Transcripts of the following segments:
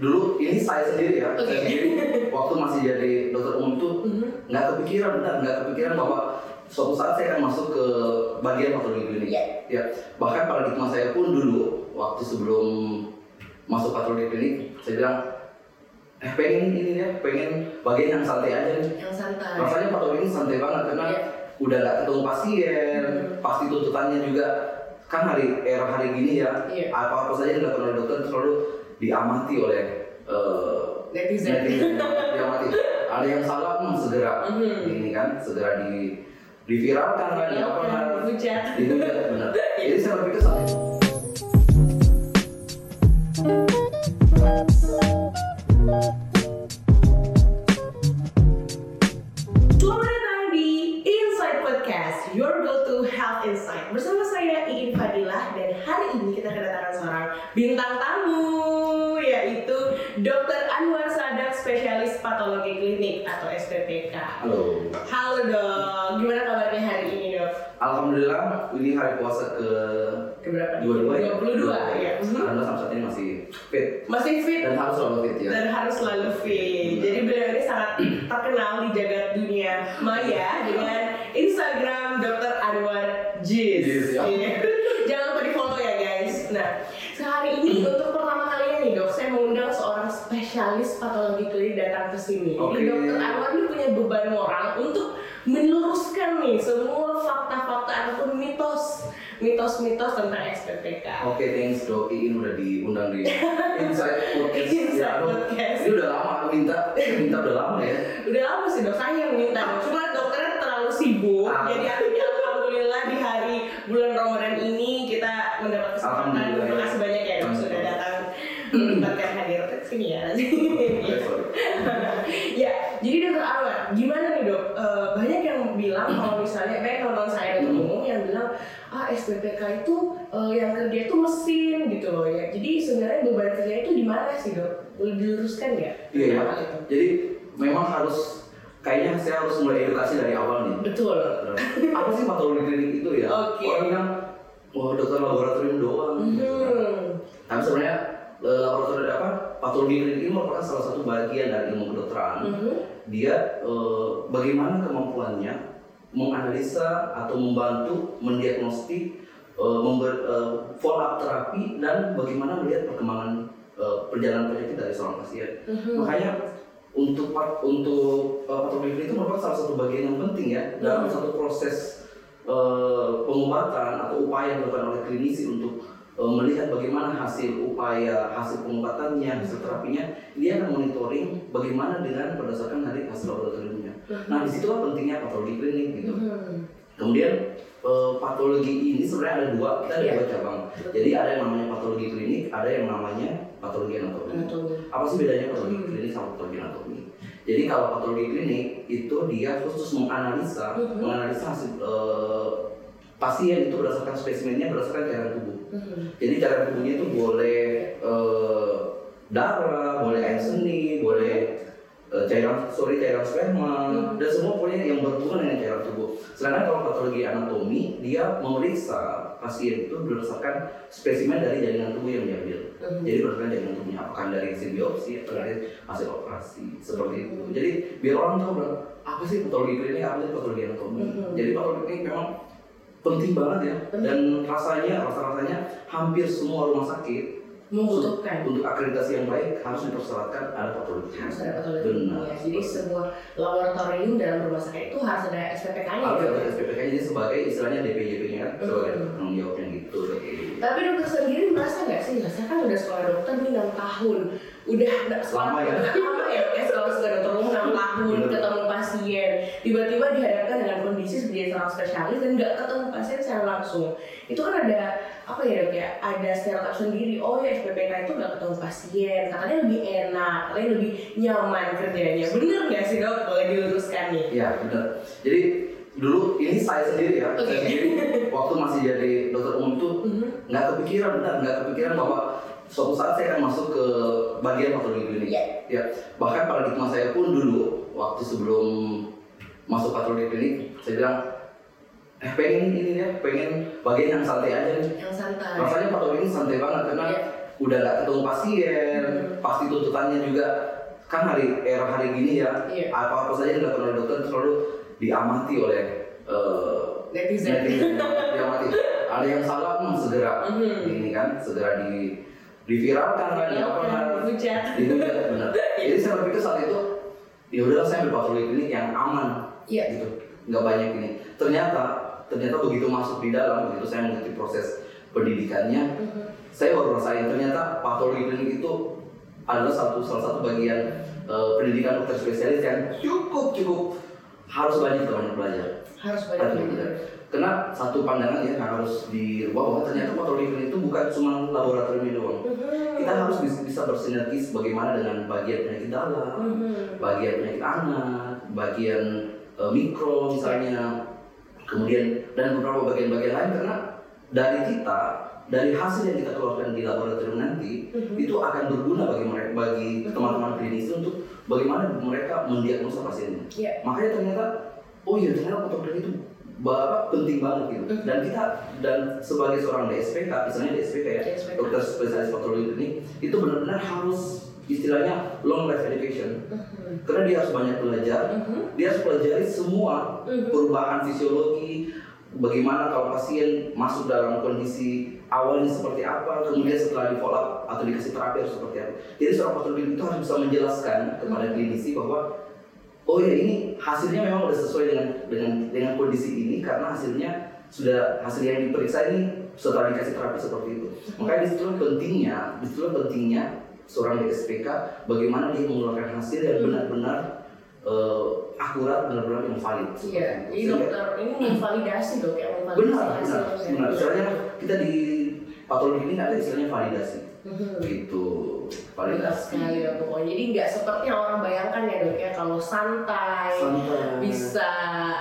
dulu ini saya sendiri ya Oke. saya sendiri waktu masih jadi dokter umum itu Mhm. nggak kepikiran benar nggak kepikiran bahwa suatu saat saya akan masuk ke bagian patologi klinik Iya. ya bahkan paradigma saya pun dulu waktu sebelum masuk patologi klinik saya bilang eh pengen ini ya pengen bagian yang santai aja nih Yang santai. rasanya patologi ini santai banget karena Iya. udah nggak ketemu pasien Hmm. pasti tuntutannya juga kan hari era hari gini ya Iya. apa apa saja yang dilakukan oleh dokter selalu diamati oleh eh, Netizen. netizen diamati ada yang salah hmm, segera Mhm. ini kan segera di diviralkan kan di apa Iya, kan dihujat. dihujat benar jadi saya berpikir sampai Selamat datang di Insight Podcast, your go-to health insight. Bersama saya Iin Fadilah dan hari ini kita kedatangan seorang bintang tamu Dr. Anwar Sadak, spesialis patologi klinik atau SPPK. halo Halo dok, gimana kabarnya hari ini dok? alhamdulillah ini hari puasa ke Keberapa? dua ya 22 ya. Mhm. alhamdulillah sampai saat ini masih fit Masih fit dan harus selalu fit ya dan harus selalu fit. Jadi beliau ini sangat terkenal di jagat dunia maya sini. Jadi Oke. Dr. Anwar ini punya beban moral untuk meluruskan nih semua fakta-fakta ataupun mitos mitos-mitos tentang SPPK. Oke, thanks Dok. Iin udah diundang di Inside Podcast. Inside Ya, Podcast. Ini udah lama aku minta, minta udah lama ya. Udah lama sih dok, saya yang minta dok. Cuma dokternya terlalu sibuk, Ah. jadi akhirnya alhamdulillah di hari bulan Ramadan ini kita mendapat kesempatan. Terima kasih banyak ya dok sudah datang menyempatkan hadir ke sini ya. Ya, jadi dokter Anwar, gimana nih dok? Eh, banyak yang bilang kalau misalnya, banyak teman saya dokter Hmm. umum yang bilang ah SPPK itu eh, yang kerja itu mesin gitu loh ya. Jadi sebenarnya beban kerja itu di mana sih dok? Boleh diluruskan nggak? Iya ya. Itu? Jadi memang harus kayaknya saya harus mulai edukasi dari awal nih. Betul. Apa sih patologi klinik itu ya? Oke. Orang bilang, wah dokter laboratorium doang. Hmm. Tapi sebenarnya eh, laboratorium apa? Patologi klinik ini merupakan salah satu bagian dari ilmu kedokteran. Mhm. dia eh, bagaimana kemampuannya menganalisa atau membantu mendiagnostik eh, member, eh, follow up terapi dan bagaimana melihat perkembangan eh, perjalanan penyakit dari seorang pasien. Mhm. Makanya untuk untuk eh, patologi klinik itu merupakan salah satu bagian yang penting ya dalam Mhm. satu proses eh, pengobatan atau upaya yang dilakukan oleh klinisi untuk melihat bagaimana hasil upaya, hasil pengobatannya, hasil terapinya, dia akan monitoring bagaimana dengan berdasarkan dari hasil laboratoriumnya. Nah, di situ pentingnya patologi klinik gitu. Mhm. Kemudian eh, patologi ini sebenarnya ada dua, kita ada Iya. dua cabang. Jadi ada yang namanya patologi klinik, ada yang namanya patologi anatomi. Anatomi. Apa sih bedanya patologi Hmm. klinik sama patologi anatomi? Jadi kalau patologi klinik itu dia khusus menganalisa, Mhm. menganalisa hasil eh, pasien itu berdasarkan spesimennya berdasarkan cairan tubuh. Mhm. Jadi cairan tubuhnya itu boleh eh, darah, boleh air seni, boleh eh, cairan sorry cairan sperma Hmm. dan semua pokoknya yang berhubungan dengan cairan tubuh. Sedangkan kalau patologi anatomi dia memeriksa pasien itu berdasarkan spesimen dari jaringan tubuh yang diambil. Mhm. Jadi berdasarkan jaringan tubuhnya apakah dari hasil biopsi atau dari hasil operasi seperti itu. Hmm. Jadi biar orang tahu apa sih patologi klinik, apa sih patologi anatomi. Mhm. Jadi patologi klinik memang penting banget ya Penting. dan rasanya rasa rasanya hampir semua rumah sakit membutuhkan untuk akreditasi yang baik harus dipersyaratkan ada patologi harus ada patologi Benar. ya. Jadi sebuah laboratorium dalam rumah sakit itu harus ada SPPK-nya. Harus gitu. ada SPPK ini sebagai istilahnya DPJP-nya kan sebagai penanggung jawabnya gitu. Tapi dokter sendiri merasa nggak sih? Saya kan udah sekolah dokter nih 6 tahun, udah sekolah Lama ya? lama ya, sekolah sekolah dokter umum 6 tahun Bener. ketemu pasien, tiba-tiba dihadapkan dengan kondisi sebagai seorang spesialis dan nggak ketemu pasien secara langsung. Itu kan ada apa ya dok ya? Ada stereotip sendiri. Oh ya SPPK itu nggak ketemu pasien, katanya lebih enak, katanya lebih nyaman kerjanya. Bener nggak sih dok? Boleh diluruskan nih. Iya benar. Jadi dulu ini saya sendiri ya, Oke. saya sendiri waktu masih jadi dokter umum itu Mhm. nggak kepikiran benar nggak kepikiran bahwa suatu saat saya akan masuk ke bagian patologi klinik. Iya. Ya, bahkan paradigma saya pun dulu waktu sebelum masuk patologi klinik, saya bilang eh pengen ini ya, pengen bagian yang santai aja nih. Yang santai. Rasanya patologi ini santai banget karena Iya. udah nggak ketemu pasien, Hmm. pasti tuntutannya juga kan hari era hari gini ya Iya. apa apa saja yang dilakukan oleh dokter selalu diamati oleh eh, Netizen. netizen diamati ada yang salah hmm, segera Mhm. ini kan segera di diviralkan kan? Di apa? kan Dihujat. benar. Jadi saya berpikir saat itu ya udahlah saya ambil patroli klinik yang aman. Iya. gitu. Nggak banyak ini. Ternyata ternyata begitu masuk di dalam begitu saya mengikuti proses pendidikannya Mhm. saya baru rasain ternyata patologi klinik itu adalah satu salah satu bagian eh, pendidikan dokter spesialis yang cukup cukup harus banyak banyak belajar. Harus banyak belajar karena satu pandangan ya harus dirubah bahwa ternyata klinik itu bukan cuma laboratorium doang Mhm. kita harus bisa, bisa bersinergis bagaimana dengan bagian penyakit dalam Mhm. bagian penyakit anak, bagian eh, mikro misalnya, kemudian dan beberapa bagian-bagian lain karena dari kita dari hasil yang kita keluarkan di laboratorium nanti Mhm. itu akan berguna bagi mereka bagi teman-teman klinis untuk bagaimana mereka mendiagnosa pasiennya. Iya. Makanya ternyata oh iya ternyata patologi itu bapak penting banget gitu. Mhm. Dan kita dan sebagai seorang DSPK, misalnya DSPK ya, DSPK. dokter spesialis patologi klinik itu benar-benar harus istilahnya long life education Mhm. karena dia harus banyak belajar Mhm. dia harus pelajari semua Mhm. perubahan fisiologi bagaimana kalau pasien masuk dalam kondisi awalnya seperti apa kemudian setelah di follow up atau dikasih terapi harus seperti apa jadi seorang patolog itu harus bisa menjelaskan kepada Mhm. klinisi bahwa oh ya ini hasilnya memang sudah sesuai dengan dengan dengan kondisi ini karena hasilnya sudah hasil yang diperiksa ini setelah dikasih terapi seperti itu. Makanya di situlah pentingnya di situlah pentingnya seorang DSPK bagaimana dia mengeluarkan hasil yang Hmm. benar-benar eh, akurat benar-benar yang valid. Iya, jadi Sehingga- dokter ini memvalidasi dok ya, memvalidasi benar hasil benar. benar istilahnya kita di patologi ini ada istilahnya validasi Mhm. gitu validasi sekali ya pokoknya. Jadi nggak seperti yang orang bayangkan ya dok ya kalau santai, Santai. bisa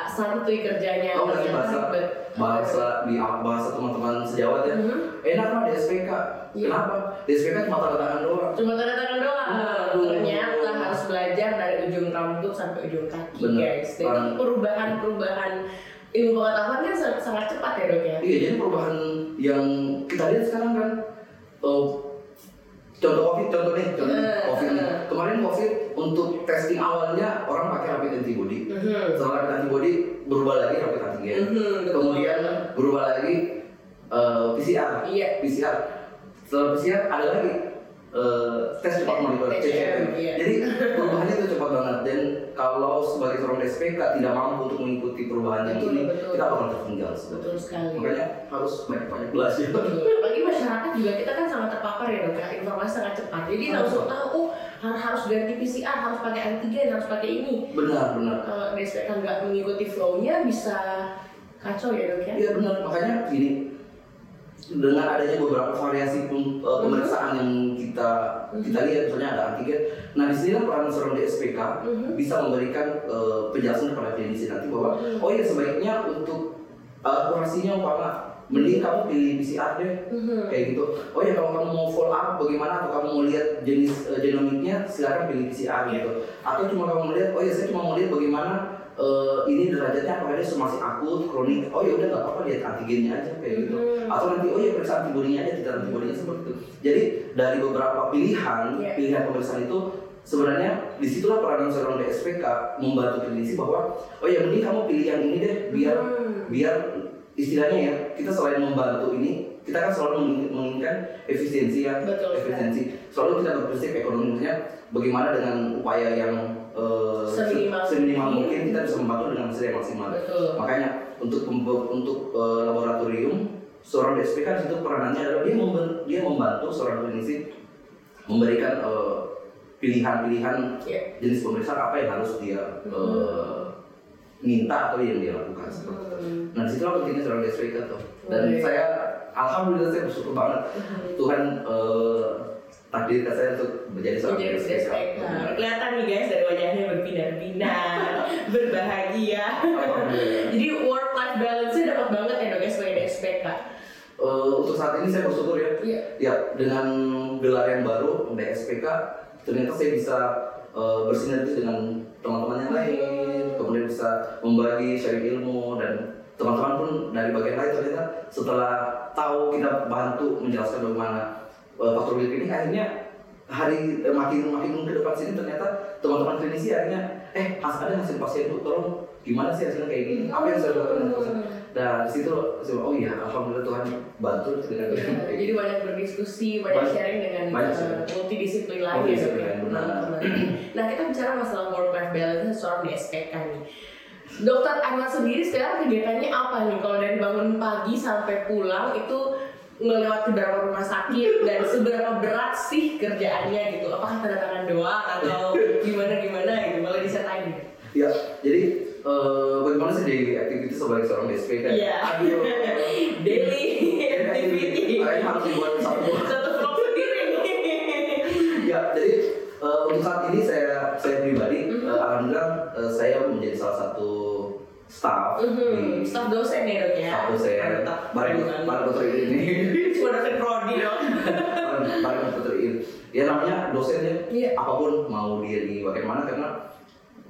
santuy kerjanya. Sih ternyata bahasa ribet. bahasa di bahasa teman-teman sejawat ya Mhm. enak mah DSPK Iya. kenapa DSPK cuma tanda tangan doang Cuma tanda tangan doang. Aduh. Ternyata harus belajar dari ujung rambut sampai ujung kaki Benar. guys. Orang- perubahan-perubahan ilmu pengetahuan kan sangat, sangat cepat ya dok ya. Iya, jadi perubahan yang kita lihat sekarang kan, eh, contoh COVID, contoh nih, contoh Eh, COVID. nih. eh. Kemarin COVID untuk testing awalnya orang pakai rapid antibody. Mhm. Setelah rapid antibody berubah lagi rapid antigen. Mhm, betul. Kemudian berubah lagi eh, PCR. Iya. PCR. Setelah PCR ada lagi eh, tes cepat molekuler TCM. iya. Jadi perubahannya itu cepat banget dan kalau sebagai seorang SPK tidak mampu untuk mengikuti perubahan yang ini, betul. kita bakal tertinggal sekali. Makanya harus banyak-banyak belajar. Masyarakat juga kita kan sangat terpapar ya dok ya informasi sangat cepat. Jadi Sangat langsung tahu oh harus harus ganti PCR, harus pakai antigen, harus pakai ini. benar, benar. Kalau DSPK nggak mengikuti flow-nya bisa kacau ya dok ya. Iya benar. Makanya gini, dengan adanya beberapa variasi pem- eh, pemeriksaan yang kita kita lihat, misalnya ada antigen. Nah di sini peran seorang DSPK Mhm. bisa memberikan eh, penjelasan kepada klinisi nanti bahwa Mhm. oh ya sebaiknya untuk eh, akurasinya umpama mending kamu pilih PCR deh Mhm. kayak gitu. Oh ya kalau kamu mau follow up bagaimana atau kamu mau lihat jenis eh, genomiknya silakan pilih PCR gitu. Atau cuma kamu melihat oh ya saya cuma mau lihat bagaimana eh, ini derajatnya apakah dia masih akut, kronik. Oh ya udah nggak apa-apa lihat antigennya aja kayak gitu. Mhm. Atau nanti oh ya periksa antibodinya aja titer antibodinya seperti itu. Jadi dari beberapa pilihan Iya. pilihan pemeriksaan itu sebenarnya di situlah peranan seorang DSPK membantu klinisi bahwa oh ya mending kamu pilih yang ini deh biar Hmm. biar istilahnya ya kita selain membantu ini kita kan selalu menging- menginginkan efisiensi ya Betul efisiensi selalu kita berprinsip ekonomi maksudnya bagaimana dengan upaya yang eh, Seminimal seminimal mungkin. mungkin kita bisa membantu dengan hasil yang maksimal Betul. makanya untuk untuk eh, laboratorium seorang DSPK di situ peranannya adalah dia memben- dia membantu seorang klinisi memberikan eh, pilihan-pilihan Iya. jenis pemeriksaan apa yang harus dia eh, minta atau yang dia lakukan seperti itu. Hmm. Nah di situlah pentingnya seorang DSPK tuh. Dan saya alhamdulillah saya bersyukur banget Tuhan eh, takdirkan saya untuk menjadi seorang DSPK. DSPK. Kelihatan nih guys dari wajahnya berbinar-binar, berbahagia. Jadi work life balance-nya dapat banget ya dok ya sebagai DSPK. Eh, untuk saat ini saya bersyukur ya. Iya. Ya dengan gelar yang baru DSPK ternyata saya bisa eh, bersinergi dengan teman-teman yang lain, kemudian bisa membagi sharing ilmu dan teman-teman pun dari bagian lain ternyata setelah tahu kita bantu menjelaskan bagaimana uh, faktor klinik akhirnya hari eh, makin makin ke depan sini ternyata teman-teman klinisi akhirnya eh has ada hasil pasien tuh tolong gimana sih hasilnya kayak gini? Apa yang saya lakukan dan di situ oh iya alhamdulillah Tuhan bantu dengan Iya, jadi banyak berdiskusi, banyak Banyak- sharing dengan banyak uh, multidisiplin lain ya. Ya. benar. Nah kita bicara masalah work life balance seorang di SPK nih. Dokter Ahmad sendiri sekarang kegiatannya apa nih? Kalau dari bangun pagi sampai pulang itu melewati beberapa rumah sakit dan seberapa berat sih kerjaannya gitu? Apakah tanda tangan doang atau gimana gimana gitu? Boleh diceritain gitu? ya jadi eh, sebagai seorang DSP kan? Aduh. Daily activity. Kayaknya harus dibuat satu. Satu vlog sendiri. Ya jadi eh, untuk saat ini saya saya pribadi Mhm. eh, alhamdulillah eh, saya menjadi salah satu staff Mhm, di Staff dosen ya dok ya? staff dosen. Bareng bareng dokter ini. Cuma dosen prodi dok. bareng dokter ini ya namanya dosen ya. Iya. apa pun mau dia di bagaimana karena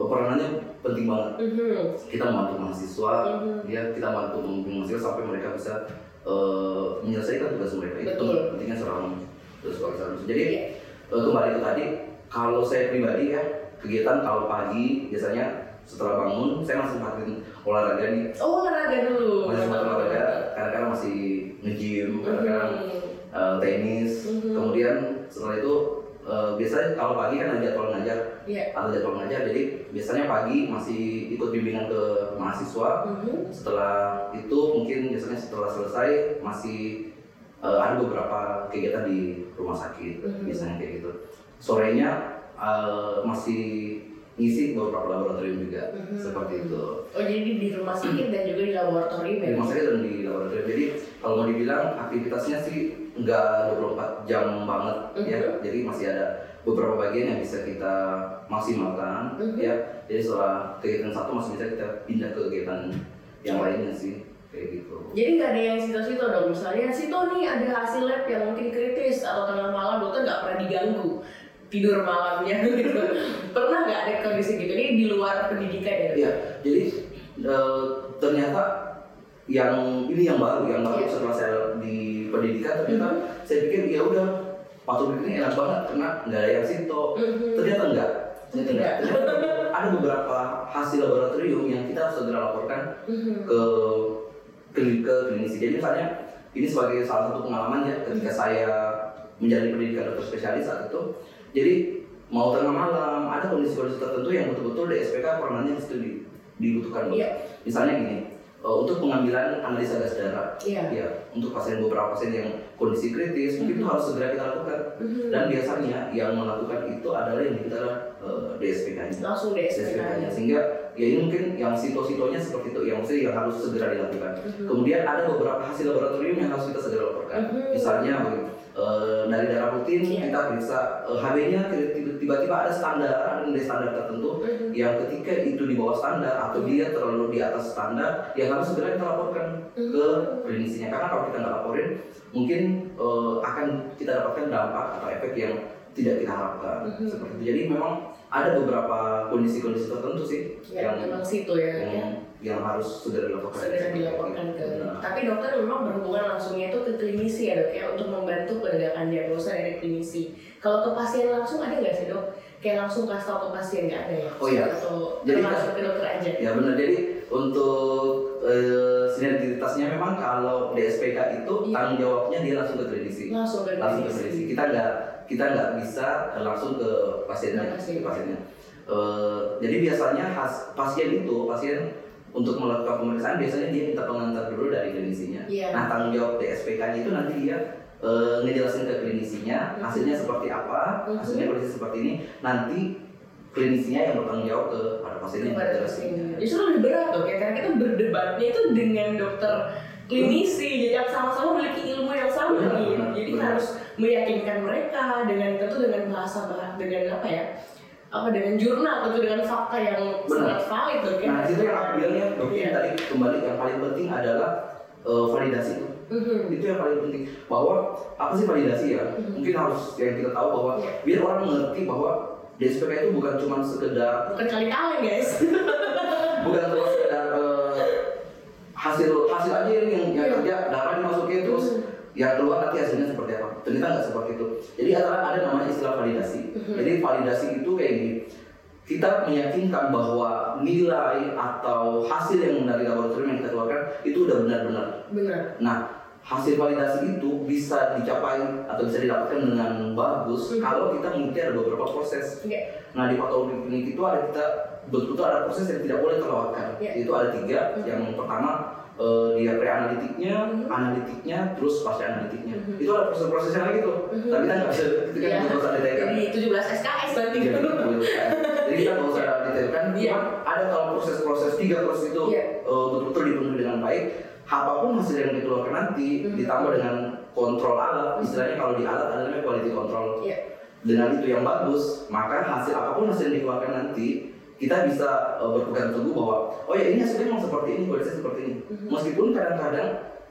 peranannya penting banget Mhm. kita membantu mahasiswa Mhm. ya kita bantu membimbing mahasiswa sampai mereka bisa eh, menyelesaikan tugas mereka itu Betul. pentingnya seorang seorang jadi Iya. eh, kembali ke tadi kalau saya pribadi ya kegiatan kalau pagi biasanya setelah bangun saya masih perhatiin olahraga nih Oh olahraga dulu. masih sempat olahraga kadang-kadang masih nge-gym kadang-kadang Mhm. eh, tenis Mhm. kemudian setelah itu eh, biasanya kalau pagi kan ada jadwal ngajar Iya. ada jadwal ngajar jadi biasanya pagi masih ikut bimbingan ke mahasiswa Mhm. setelah itu mungkin biasanya setelah selesai masih eh, ada beberapa kegiatan di rumah sakit Mhm. biasanya kayak gitu sorenya eh, masih ngisi beberapa laboratorium juga Mhm. seperti itu Oh jadi di rumah sakit dan juga di laboratorium di ya? rumah sakit dan di laboratorium jadi kalau mau dibilang aktivitasnya sih nggak 24 jam banget ya Mhm. jadi masih ada beberapa bagian yang bisa kita maksimalkan Mhm. ya jadi setelah kegiatan satu masih bisa kita pindah ke kegiatan yang lainnya sih kayak gitu Jadi nggak ada yang situ-situ dong. Misalnya situ nih ada hasil lab yang mungkin kritis atau tengah malam dokter nggak pernah diganggu tidur malamnya gitu. Pernah nggak ada kondisi gitu? Ini di luar pendidikan ya? Iya, jadi eh, ternyata yang ini yang baru, yang baru Iya. setelah saya di pendidikan ternyata saya pikir ya udah patologi ini enak banget karena nggak ada yang sinto. Mhm. Ternyata enggak. Ternyata enggak. Ternyata ada beberapa hasil laboratorium yang kita harus segera laporkan Mhm. ke ke, ke klinisi. Jadi misalnya ini sebagai salah satu pengalaman ya ketika saya menjalani pendidikan dokter spesialis saat itu. Jadi mau tengah malam ada kondisi-kondisi tertentu yang betul-betul di SPK situ di- dibutuhkan. Iya. Misalnya gini, eh, untuk pengambilan analisa gas darah, Iya. ya untuk pasien beberapa pasien yang kondisi kritis mungkin itu harus segera kita lakukan. Mhm. Dan biasanya yang melakukan itu adalah yang kita eh, DSPK-nya. Langsung di SPK. SPK-nya sehingga ya ini mungkin yang sito-sitonya seperti itu yang mesti yang harus segera dilakukan. Mhm. Kemudian ada beberapa hasil laboratorium yang harus kita segera laporkan. Mhm. Misalnya eh, dari darah rutin Iya. kita periksa eh, HB-nya tiba-tiba ada standar, ada standar tertentu Mhm. yang ketika itu di bawah standar atau dia terlalu di atas standar, yang harus segera kita laporkan Mhm. ke klinisinya. Karena kalau kita nggak laporin, mungkin eh, akan kita dapatkan dampak atau efek yang tidak kita harapkan. Mhm. Seperti itu. Jadi memang ada beberapa kondisi-kondisi tertentu sih Ya, yang memang situ ya. yang, ya. yang harus segera dilaporkan. segera dilaporkan ke Benar. tapi dokter memang berhubungan langsungnya itu ke klinisi ya dok ya untuk membantu penegakan diagnosa dari klinisi kalau ke pasien langsung ada nggak sih dok kayak langsung kasih tahu ke pasien nggak ada ya Oh iya. atau Jadi langsung ke dokter aja Ya benar. Jadi untuk eh, sinergitasnya memang kalau DSPK itu Iya. tanggung jawabnya dia langsung ke klinisi. langsung ke langsung ke klinisi. klinisi Kita nggak kita nggak bisa eh, langsung ke pasiennya, Ke pasien. ke pasiennya. Eh, jadi biasanya has- pasien itu pasien untuk melakukan pemeriksaan biasanya dia minta pengantar dulu dari klinisinya. Iya. Nah tanggung jawab DSPK-nya itu nanti dia eh, ngejelasin ke klinisinya Mhm. hasilnya seperti apa, Mhm. hasilnya kondisi seperti ini. Nanti klinisinya yang bertanggung jawab ke pada pasiennya justru lebih berat dok ya karena kita berdebatnya itu dengan dokter klinisi jadi yang sama-sama memiliki ilmu yang sama Benar, nih jadi harus meyakinkan mereka dengan tentu dengan bahasa bah- dengan apa ya apa dengan jurnal tentu dengan fakta yang Benar. sangat valid ya Nah, itu yang aku bilang ya, mungkin Iya. tadi kembali yang paling penting adalah eh, validasi. Mhm. Itu yang paling penting. Bahwa apa sih validasi ya? Mhm. Mungkin harus yang kita tahu bahwa Iya. biar orang mengerti bahwa DSPK itu bukan cuma sekedar bukan kali-kali guys bukan cuma hasil hasil aja yang, yang Iya. kerja darah dimasukin terus Mhm. yang keluar nanti hasilnya seperti apa ternyata nggak seperti itu jadi ada ada namanya istilah validasi Mhm. jadi validasi itu kayak gini kita meyakinkan bahwa nilai atau hasil yang dari laboratorium yang kita keluarkan itu udah benar-benar benar Nah, hasil validasi itu bisa dicapai atau bisa didapatkan dengan bagus Mhm. kalau kita mengikuti ada beberapa proses. Iya. Nah, di patologi klinik itu ada kita betul-betul ada proses yang tidak boleh terlewatkan. Iya. Itu ada tiga. Mhm. Yang pertama eh, dia pre-analitiknya, Mhm. analitiknya, terus pasca analitiknya. Mhm. Itu ada proses-prosesnya lagi tuh. Mhm. Tapi kita nggak bisa, kita Iya. nggak usah detailkan. jadi 17 SKS nanti Iya, kan. Jadi kita nggak usah detailkan. Iya. Cuma ada kalau proses-proses tiga proses itu Iya. eh, betul-betul dipenuhi dengan baik. Apa pun hasil yang dikeluarkan nanti Mhm. ditambah dengan kontrol alat. Istilahnya kalau di alat ada namanya quality control. Iya. Dengan itu yang bagus, maka hasil apa pun hasil yang dikeluarkan nanti kita bisa eh, berpegang teguh bahwa oh ya ini hasilnya memang seperti ini, kualitasnya seperti ini. Mhm. Meskipun kadang-kadang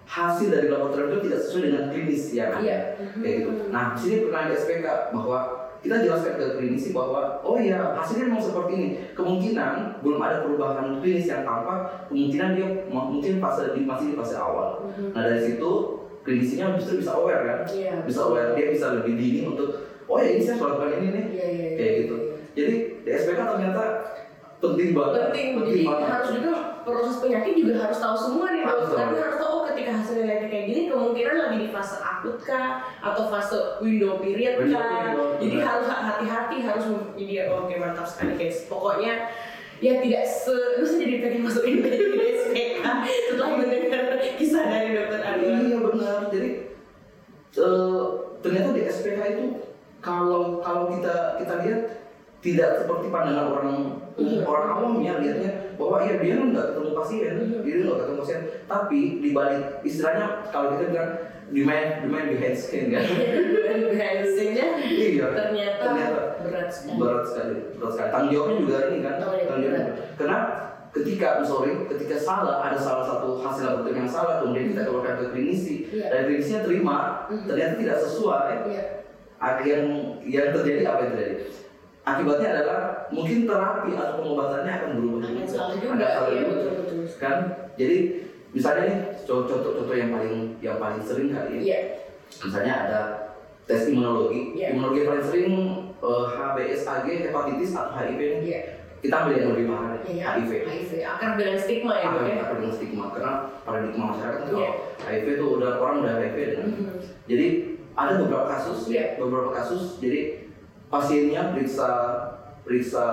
hasil dari laboratorium itu tidak sesuai dengan klinis yang ada Iya. kayak gitu. Nah, di sini pernah ada SPK bahwa kita jelaskan ke klinisi bahwa oh ya hasilnya memang seperti ini. Kemungkinan belum ada perubahan klinis yang tampak, kemungkinan dia mungkin fase di masih di fase awal. Mhm. Nah dari situ klinisinya justru bisa aware kan, Iya. bisa aware dia bisa lebih dini untuk oh ya ini saya lakukan ini nih. Iya, iya, iya. Kayak gitu. Jadi di SPK ternyata penting banget. penting jadi banget. harus juga proses penyakit juga harus tahu semua nih Harus harus tahu ketika hasilnya nanti kayak gini kemungkinan lagi di fase akut kah? Atau fase window period Window kah? period, jadi harus hati-hati harus jadi ya, oke mantap sekali guys. Pokoknya ya tidak se terus jadi pengen masukin ke SPK setelah mendengar kisah dari dokter Anwar Iya benar. Jadi eh, ternyata di SPK itu kalau kalau kita kita lihat tidak seperti pandangan orang Iya. orang awamnya lihatnya bahwa ya dia nggak ketemu pasien, Mhm. dia nggak ketemu pasien. Tapi di balik istilahnya kalau kita bilang demand demand behind skin kan. Hasilnya iya. ternyata, Ternyata. berat sekali Berat sekali, berat sekali. Tanggung jawabnya juga ini kan. Tanggung jawab Tanggung jawabnya. Karena ketika sorry, ketika salah ada salah satu hasil laboratorium yang salah kemudian kita keluarkan ke klinisi Iya. dan klinisnya terima ternyata tidak sesuai Iya. Ak- yang yang terjadi apa yang terjadi akibatnya adalah mungkin terapi atau pengobatannya akan berubah akan salah juga Akan salah iya juga. betul betul kan jadi misalnya nih contoh-contoh yang paling yang paling sering kali ya iya misalnya ada tes imunologi Iya. imunologi yang paling sering eh, HBsAg hepatitis atau HIV nih. iya kita ambil yang lebih parah deh, Iya, HIV HIV akar dengan stigma ya dok apa ya dengan stigma karena paradigma masyarakat Iya. kalau HIV itu udah orang udah HIV dengan Mhm. jadi ada beberapa kasus Iya. beberapa kasus jadi pasiennya periksa periksa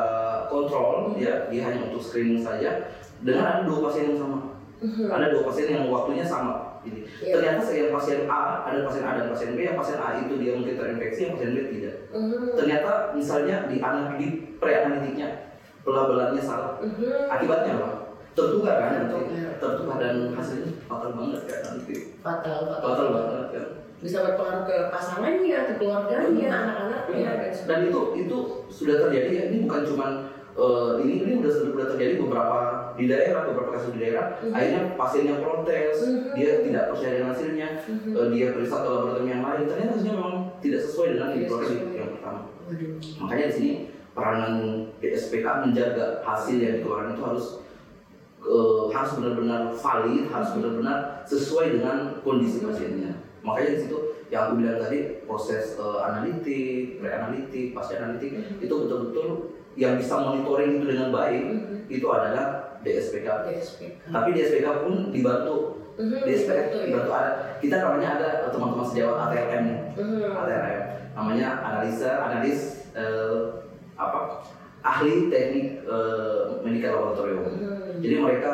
kontrol ya dia hanya untuk screening saja dengan ada dua pasien yang sama Mhm. ada dua pasien yang waktunya sama jadi Iya. ternyata yang pasien A ada pasien A dan pasien B yang pasien A itu dia mungkin terinfeksi yang pasien B tidak Mhm. ternyata misalnya di ana- di preanalitiknya pelabelannya salah Mhm. akibatnya apa tertukar kan nanti Tertukar. tertukar dan hasilnya fatal banget kan nanti fatal fatal fatal banget kan bisa berpengaruh ke pasangannya ke keluarganya anak-anaknya dan dan sebagainya. itu itu sudah terjadi ya? Ini bukan cuman eh, ini ini udah sudah terjadi beberapa di daerah beberapa kasus di daerah. Mhm. akhirnya pasiennya protes Mhm. dia tidak percaya dengan hasilnya. Mhm. eh, dia periksa ke laboratorium yang lain. Ternyata hasilnya memang tidak sesuai dengan yang Tidak dikeluarkan di sesuai. yang pertama. Makanya di sini peranan DSPK menjaga hasil yang dikeluarkan itu harus eh, harus benar-benar valid harus benar-benar sesuai dengan kondisi pasiennya makanya di situ yang aku bilang tadi proses eh, analitik, pre-analitik, pasca analitik Mhm. itu betul-betul yang bisa monitoring itu dengan baik Mhm. itu adalah DSPK. DSPK Tapi DSPK pun dibantu. Mhm, DSPK dibantu ya. ada kita namanya ada teman-teman sejawat ATRM. Mhm. ATRM namanya analisa analis eh, apa ahli teknik eh, medical laboratorium. Mhm. Jadi mereka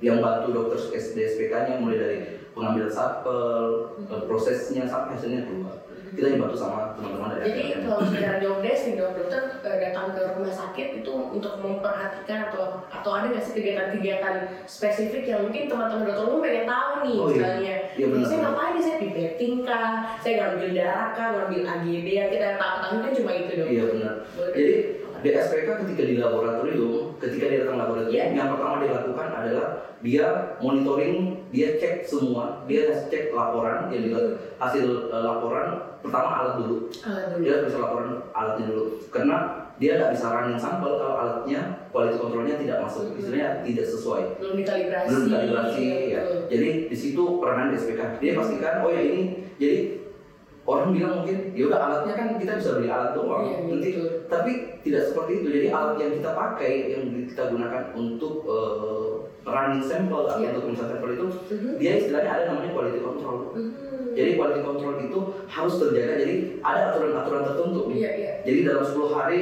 yang bantu dokter DSPK-nya mulai dari pengambilan sampel, Mhm. eh, prosesnya sampai hasilnya keluar. Kita dibantu sama teman-teman dari Jadi kalau secara job desk nih dok, dokter eh, datang ke rumah sakit itu untuk memperhatikan atau atau ada nggak sih kegiatan-kegiatan spesifik yang mungkin teman-teman dokter umum pengen tahu nih Oh, iya. misalnya. Iya, benar. saya ngapain? Saya pipeting kah? Saya ngambil darah kah? Ngambil AGD yang kita tahu tahu kan cuma itu dok. Iya benar. Boleh. Jadi DSPK ketika di laboratorium, ketika dia datang laboratorium, Iya. yang pertama dia lakukan adalah dia monitoring dia cek semua, dia cek laporan, yang dilihat hasil uh, laporan pertama alat dulu, Alat dulu. dia bisa laporan alatnya dulu, karena dia nggak bisa running sampel kalau alatnya quality controlnya tidak masuk, Hmm. istilahnya tidak sesuai, belum dikalibrasi. belum kalibrasi Iya, ya. betul. Jadi di situ peranan SPK, dia pastikan oh ya ini, jadi orang bilang mungkin ya udah alatnya kan kita bisa beli alat doang, Iya, nanti betul. tapi tidak seperti itu jadi alat yang kita pakai yang kita gunakan untuk eh, running sampel atau Iya. untuk pemeriksaan sampel itu Mhm. dia istilahnya ada namanya quality control Mhm. jadi quality control itu harus terjaga jadi ada aturan-aturan tertentu nih Iya, iya. jadi dalam 10 hari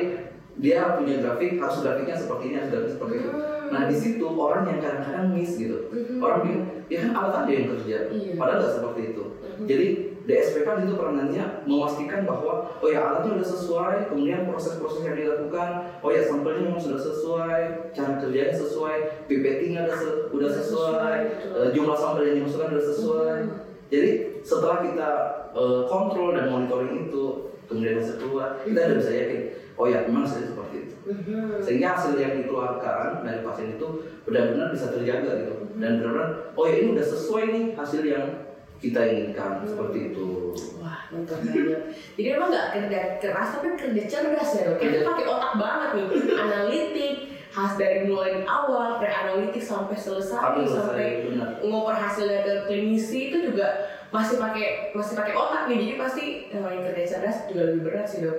dia punya grafik harus grafiknya seperti ini harus grafik seperti itu Hmm. nah di situ orang yang kadang-kadang miss gitu Mhm. orang bilang ya kan alat aja yang kerja Iya. padahal nggak seperti itu Mhm. jadi DSPK itu peranannya memastikan bahwa oh ya alatnya sudah sesuai, kemudian proses-proses yang dilakukan, oh ya sampelnya memang sudah sesuai, cara kerjanya sesuai, pipettingnya sudah se- udah sesuai, betul. eh, jumlah sampel yang dimasukkan sudah sesuai. Mhm. Jadi setelah kita eh, kontrol dan monitoring itu, kemudian hasil keluar, kita udah bisa yakin, oh ya memang hasilnya seperti itu. Mhm. Sehingga hasil yang dikeluarkan dari pasien itu benar-benar bisa terjaga gitu, dan benar-benar oh ya ini udah sesuai nih hasil yang kita inginkan seperti itu. Wah, mantap banget. Jadi emang nggak kerja keras tapi kerja cerdas ya dok. Kita pakai otak banget nih. Analitik, khas dari mulai awal, pre analitik sampai selesai, sampai benar. ngoper hasilnya ke klinisi itu juga masih pakai masih pakai otak nih. Jadi pasti yang kerja cerdas juga lebih berat sih dok.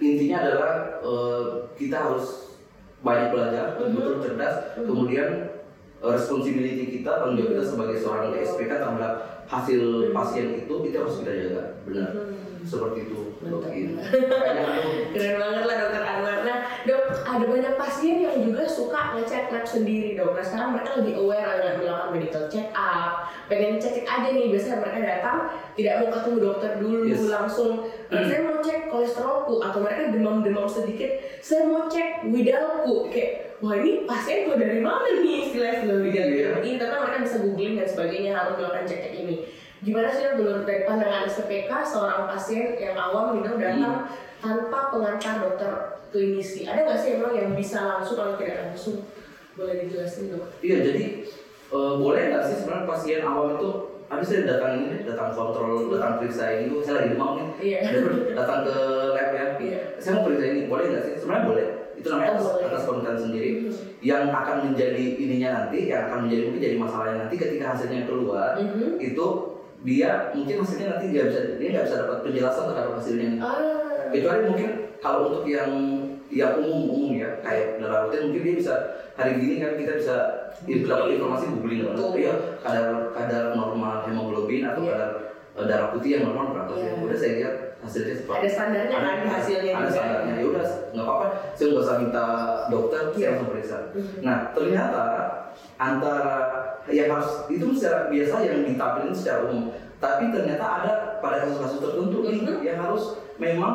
intinya adalah eh, kita harus banyak belajar, Mhm. betul cerdas, Mhm. kemudian eh, responsibility kita, tanggung jawab kita sebagai seorang SPK terhadap hasil Mhm. pasien itu kita harus kita jaga, benar. Hmm. Seperti itu, dok. Ini. Keren banget lah dokter Anwar. Nah dok, ada banyak pasien yang juga suka ngecek lab sendiri dok. Nah sekarang mereka lebih aware dengan melakukan medical check up. Pengen cek-cek aja nih, biasanya mereka datang tidak mau ketemu dokter dulu Yes. langsung. "Eh, saya mau cek kolesterolku atau mereka demam-demam sedikit. Saya mau cek widalku. Kayak wah ini pasien kok dari mana nih istilah-istilah widal Iya. ini. Tapi mereka bisa googling dan sebagainya harus melakukan cek-cek ini. Gimana sih menurut dari pandangan SPK seorang pasien yang awam gitu datang tanpa pengantar dokter klinisi ada nggak sih emang yang bisa langsung kalau tidak langsung boleh dijelasin dok? Iya, jadi eh, boleh nggak sih sebenarnya pasien awam itu habis saya datang ini datang kontrol, datang periksa ini, tuh, saya lagi demam nih, Iya. datang ke lab ya, Iya. saya mau periksa ini, boleh nggak sih? Sebenarnya boleh, itu namanya atas, atas sendiri. Mhm. Yang akan menjadi ininya nanti, yang akan menjadi mungkin jadi masalahnya nanti ketika hasilnya keluar, Mhm. itu dia mungkin hasilnya nanti nggak bisa, dia nggak bisa dapat penjelasan terhadap hasilnya. Ah. kecuali mungkin kalau untuk yang yang umum umum ya kayak darah rutin mungkin dia bisa hari gini kan kita bisa dapat informasi googling kan iya kadar kadar normal hemoglobin atau Iya. kadar eh, darah putih yang normal berapa sih Iya. udah saya lihat hasilnya seperti Ada standarnya kan di hasilnya ada juga. standarnya ya udah nggak apa-apa saya nggak usah minta dokter Iya. saya langsung periksa Mhm. nah ternyata antara yang harus itu secara biasa yang ditampilkan secara umum tapi ternyata ada pada kasus-kasus tertentu nih Mhm. yang harus memang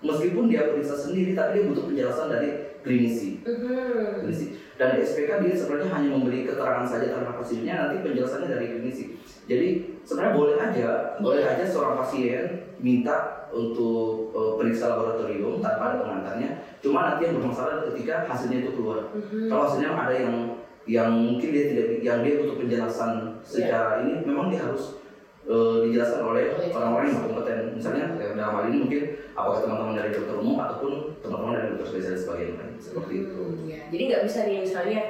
meskipun dia periksa sendiri tapi dia butuh penjelasan dari klinisi Mhm. klinisi dan di SPK dia sebenarnya hanya memberi keterangan saja terhadap hasilnya nanti penjelasannya dari klinisi jadi sebenarnya boleh aja. Boleh aja seorang pasien minta untuk eh, periksa laboratorium tanpa ada pengantarnya. Cuma nanti yang bermasalah ketika hasilnya itu keluar. Mhm. kalau hasilnya ada yang yang mungkin dia tidak yang dia butuh penjelasan secara ini memang dia harus eh, dijelaskan oleh orang-orang yang kompeten misalnya dalam hal ini mungkin apakah teman-teman dari dokter umum ataupun teman-teman dari dokter spesialis sebagainya seperti itu. Hmm, ya. Jadi nggak bisa nih misalnya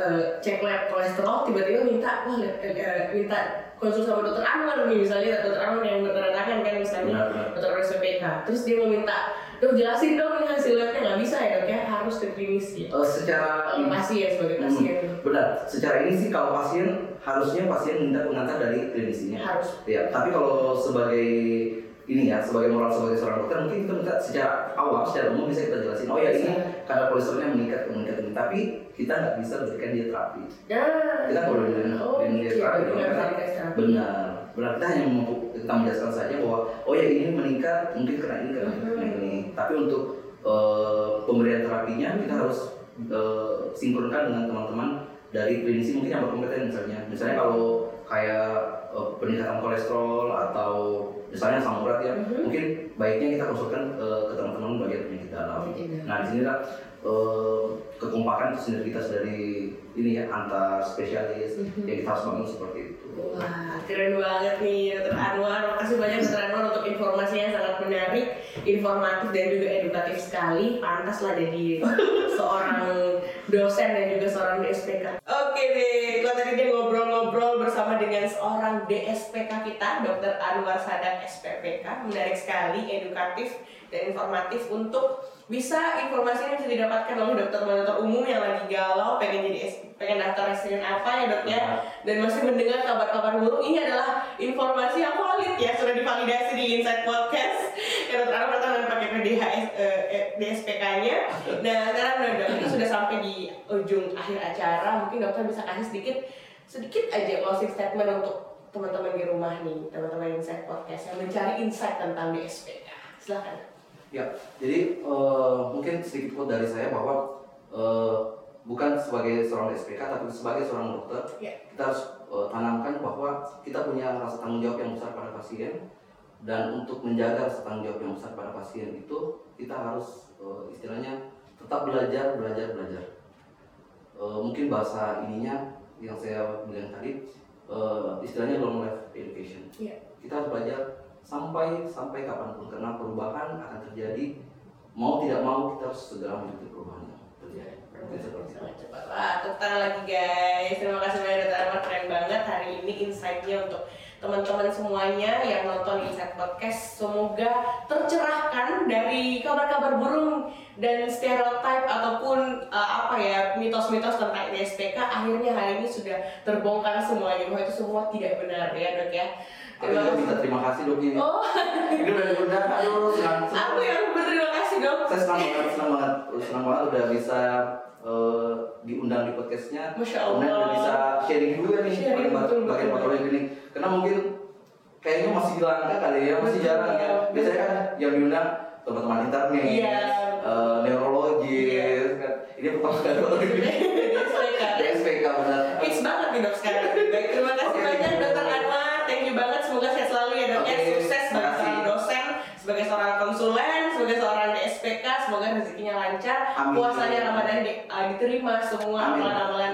eh, cek lab kolesterol tiba-tiba minta wah eh, minta konsul sama dokter Anwar nih misalnya dokter Anwar yang bertanda tangan kan misalnya dokter SPK terus dia mau minta dok jelasin dong ini hasil labnya. Nggak bisa ya dok ya? Harus ke klinis ya. Eh, secara pasien sebagai Hmm, pasien. benar. Secara ini sih kalau pasien harusnya pasien minta pengantar dari klinisinya harus. Ya, tapi kalau sebagai ini ya, sebagai moral sebagai seorang dokter mungkin kita minta secara awam, secara umum bisa kita jelasin. Oh ya ini kadar kolesterolnya meningkat, meningkat. Tapi kita nggak bisa berikan dia terapi. nah Kita kalau dengan oh dengan dia terapi, terapi. benar. Benar kita hanya mampu kita menjelaskan saja bahwa oh ya ini meningkat, mungkin kena ini ini, kena ini. Tapi untuk eh, pemberian terapinya kita harus eh, sinkronkan dengan teman-teman dari klinisi mungkin yang berkompeten misalnya. Misalnya kalau kayak eh, peningkatan kolesterol atau misalnya asam urat ya, Mhm. mungkin baiknya kita konsulkan eh, ke teman-teman bagian penyakit dalam. Dalam. Nah di sini lah eh, kekompakan itu sinergitas dari ini ya antar spesialis Mhm. yang kita harus bangun seperti itu. Wah, keren banget nih Dr. Anwar. Makasih banyak Dr. Anwar untuk informasinya yang sangat menarik, informatif dan juga edukatif sekali. Pantas lah jadi seorang dosen dan juga seorang DSPK. Dengan seorang DSPK kita, Dr. Anwar Sadak SPPK. Menarik sekali, edukatif dan informatif untuk bisa informasinya bisa didapatkan oleh dokter-dokter umum yang lagi galau pengen jadi pengen daftar residen apa ya dok ya dan masih mendengar kabar-kabar buruk ini adalah informasi yang valid ya sudah divalidasi di Inside Podcast ya dokter pertama pakai PDHS eh, eh, DSPK-nya nah sekarang dok kita sudah sampai di ujung akhir acara mungkin dokter bisa kasih sedikit sedikit aja closing statement untuk teman-teman di rumah nih teman-teman Inside Podcast yang mencari insight tentang DSPK silakan Ya, jadi eh, mungkin sedikit quote dari saya bahwa eh, bukan sebagai seorang SPK tapi sebagai seorang dokter Ya. kita harus eh, tanamkan bahwa kita punya rasa tanggung jawab yang besar pada pasien dan untuk menjaga rasa tanggung jawab yang besar pada pasien itu kita harus eh, istilahnya tetap belajar, belajar, belajar. Eh, mungkin bahasa ininya yang saya bilang tadi eh, istilahnya long life education. Iya. Kita harus belajar sampai sampai kapan pun karena perubahan akan terjadi mau tidak mau kita harus segera mengikuti perubahan yang terjadi. Cepat tepuk tangan lagi guys terima kasih banyak. Ahmad keren banget hari ini insight-nya untuk teman-teman semuanya yang nonton Insight Podcast semoga tercerahkan dari kabar-kabar burung dan stereotip ataupun uh, apa ya mitos-mitos tentang DSPK akhirnya hari ini sudah terbongkar semuanya. Bahwa itu semua tidak benar ya dok ya. Juga minta terima kasih dok ini. oh. Ini udah diundang, aduh senang. aku yang berterima kasih dok. Saya senang banget, senang banget, senang banget udah bisa eh, diundang di podcastnya. Masya Kemudian Allah. udah bisa sharing juga nih Sharing, bagian betul. patologi klinik. Karena mungkin kayaknya masih langka kali ya, masih jarang ya. Biasanya kan yang diundang teman-teman internet, Iya. eh, neurologis, kan. Ini SPK benar. Fix banget nih dok sekarang. Baik, terima kasih banyak dokter Anwar. Thank you banget. Semoga sehat selalu ya dok ya. Oke, Sukses sebagai terima kasih. seorang dosen, sebagai seorang konsulen, sebagai seorang DSPK. Semoga rezekinya lancar. Amin. Puasanya Ramadan di- uh, diterima semua amalan-amalan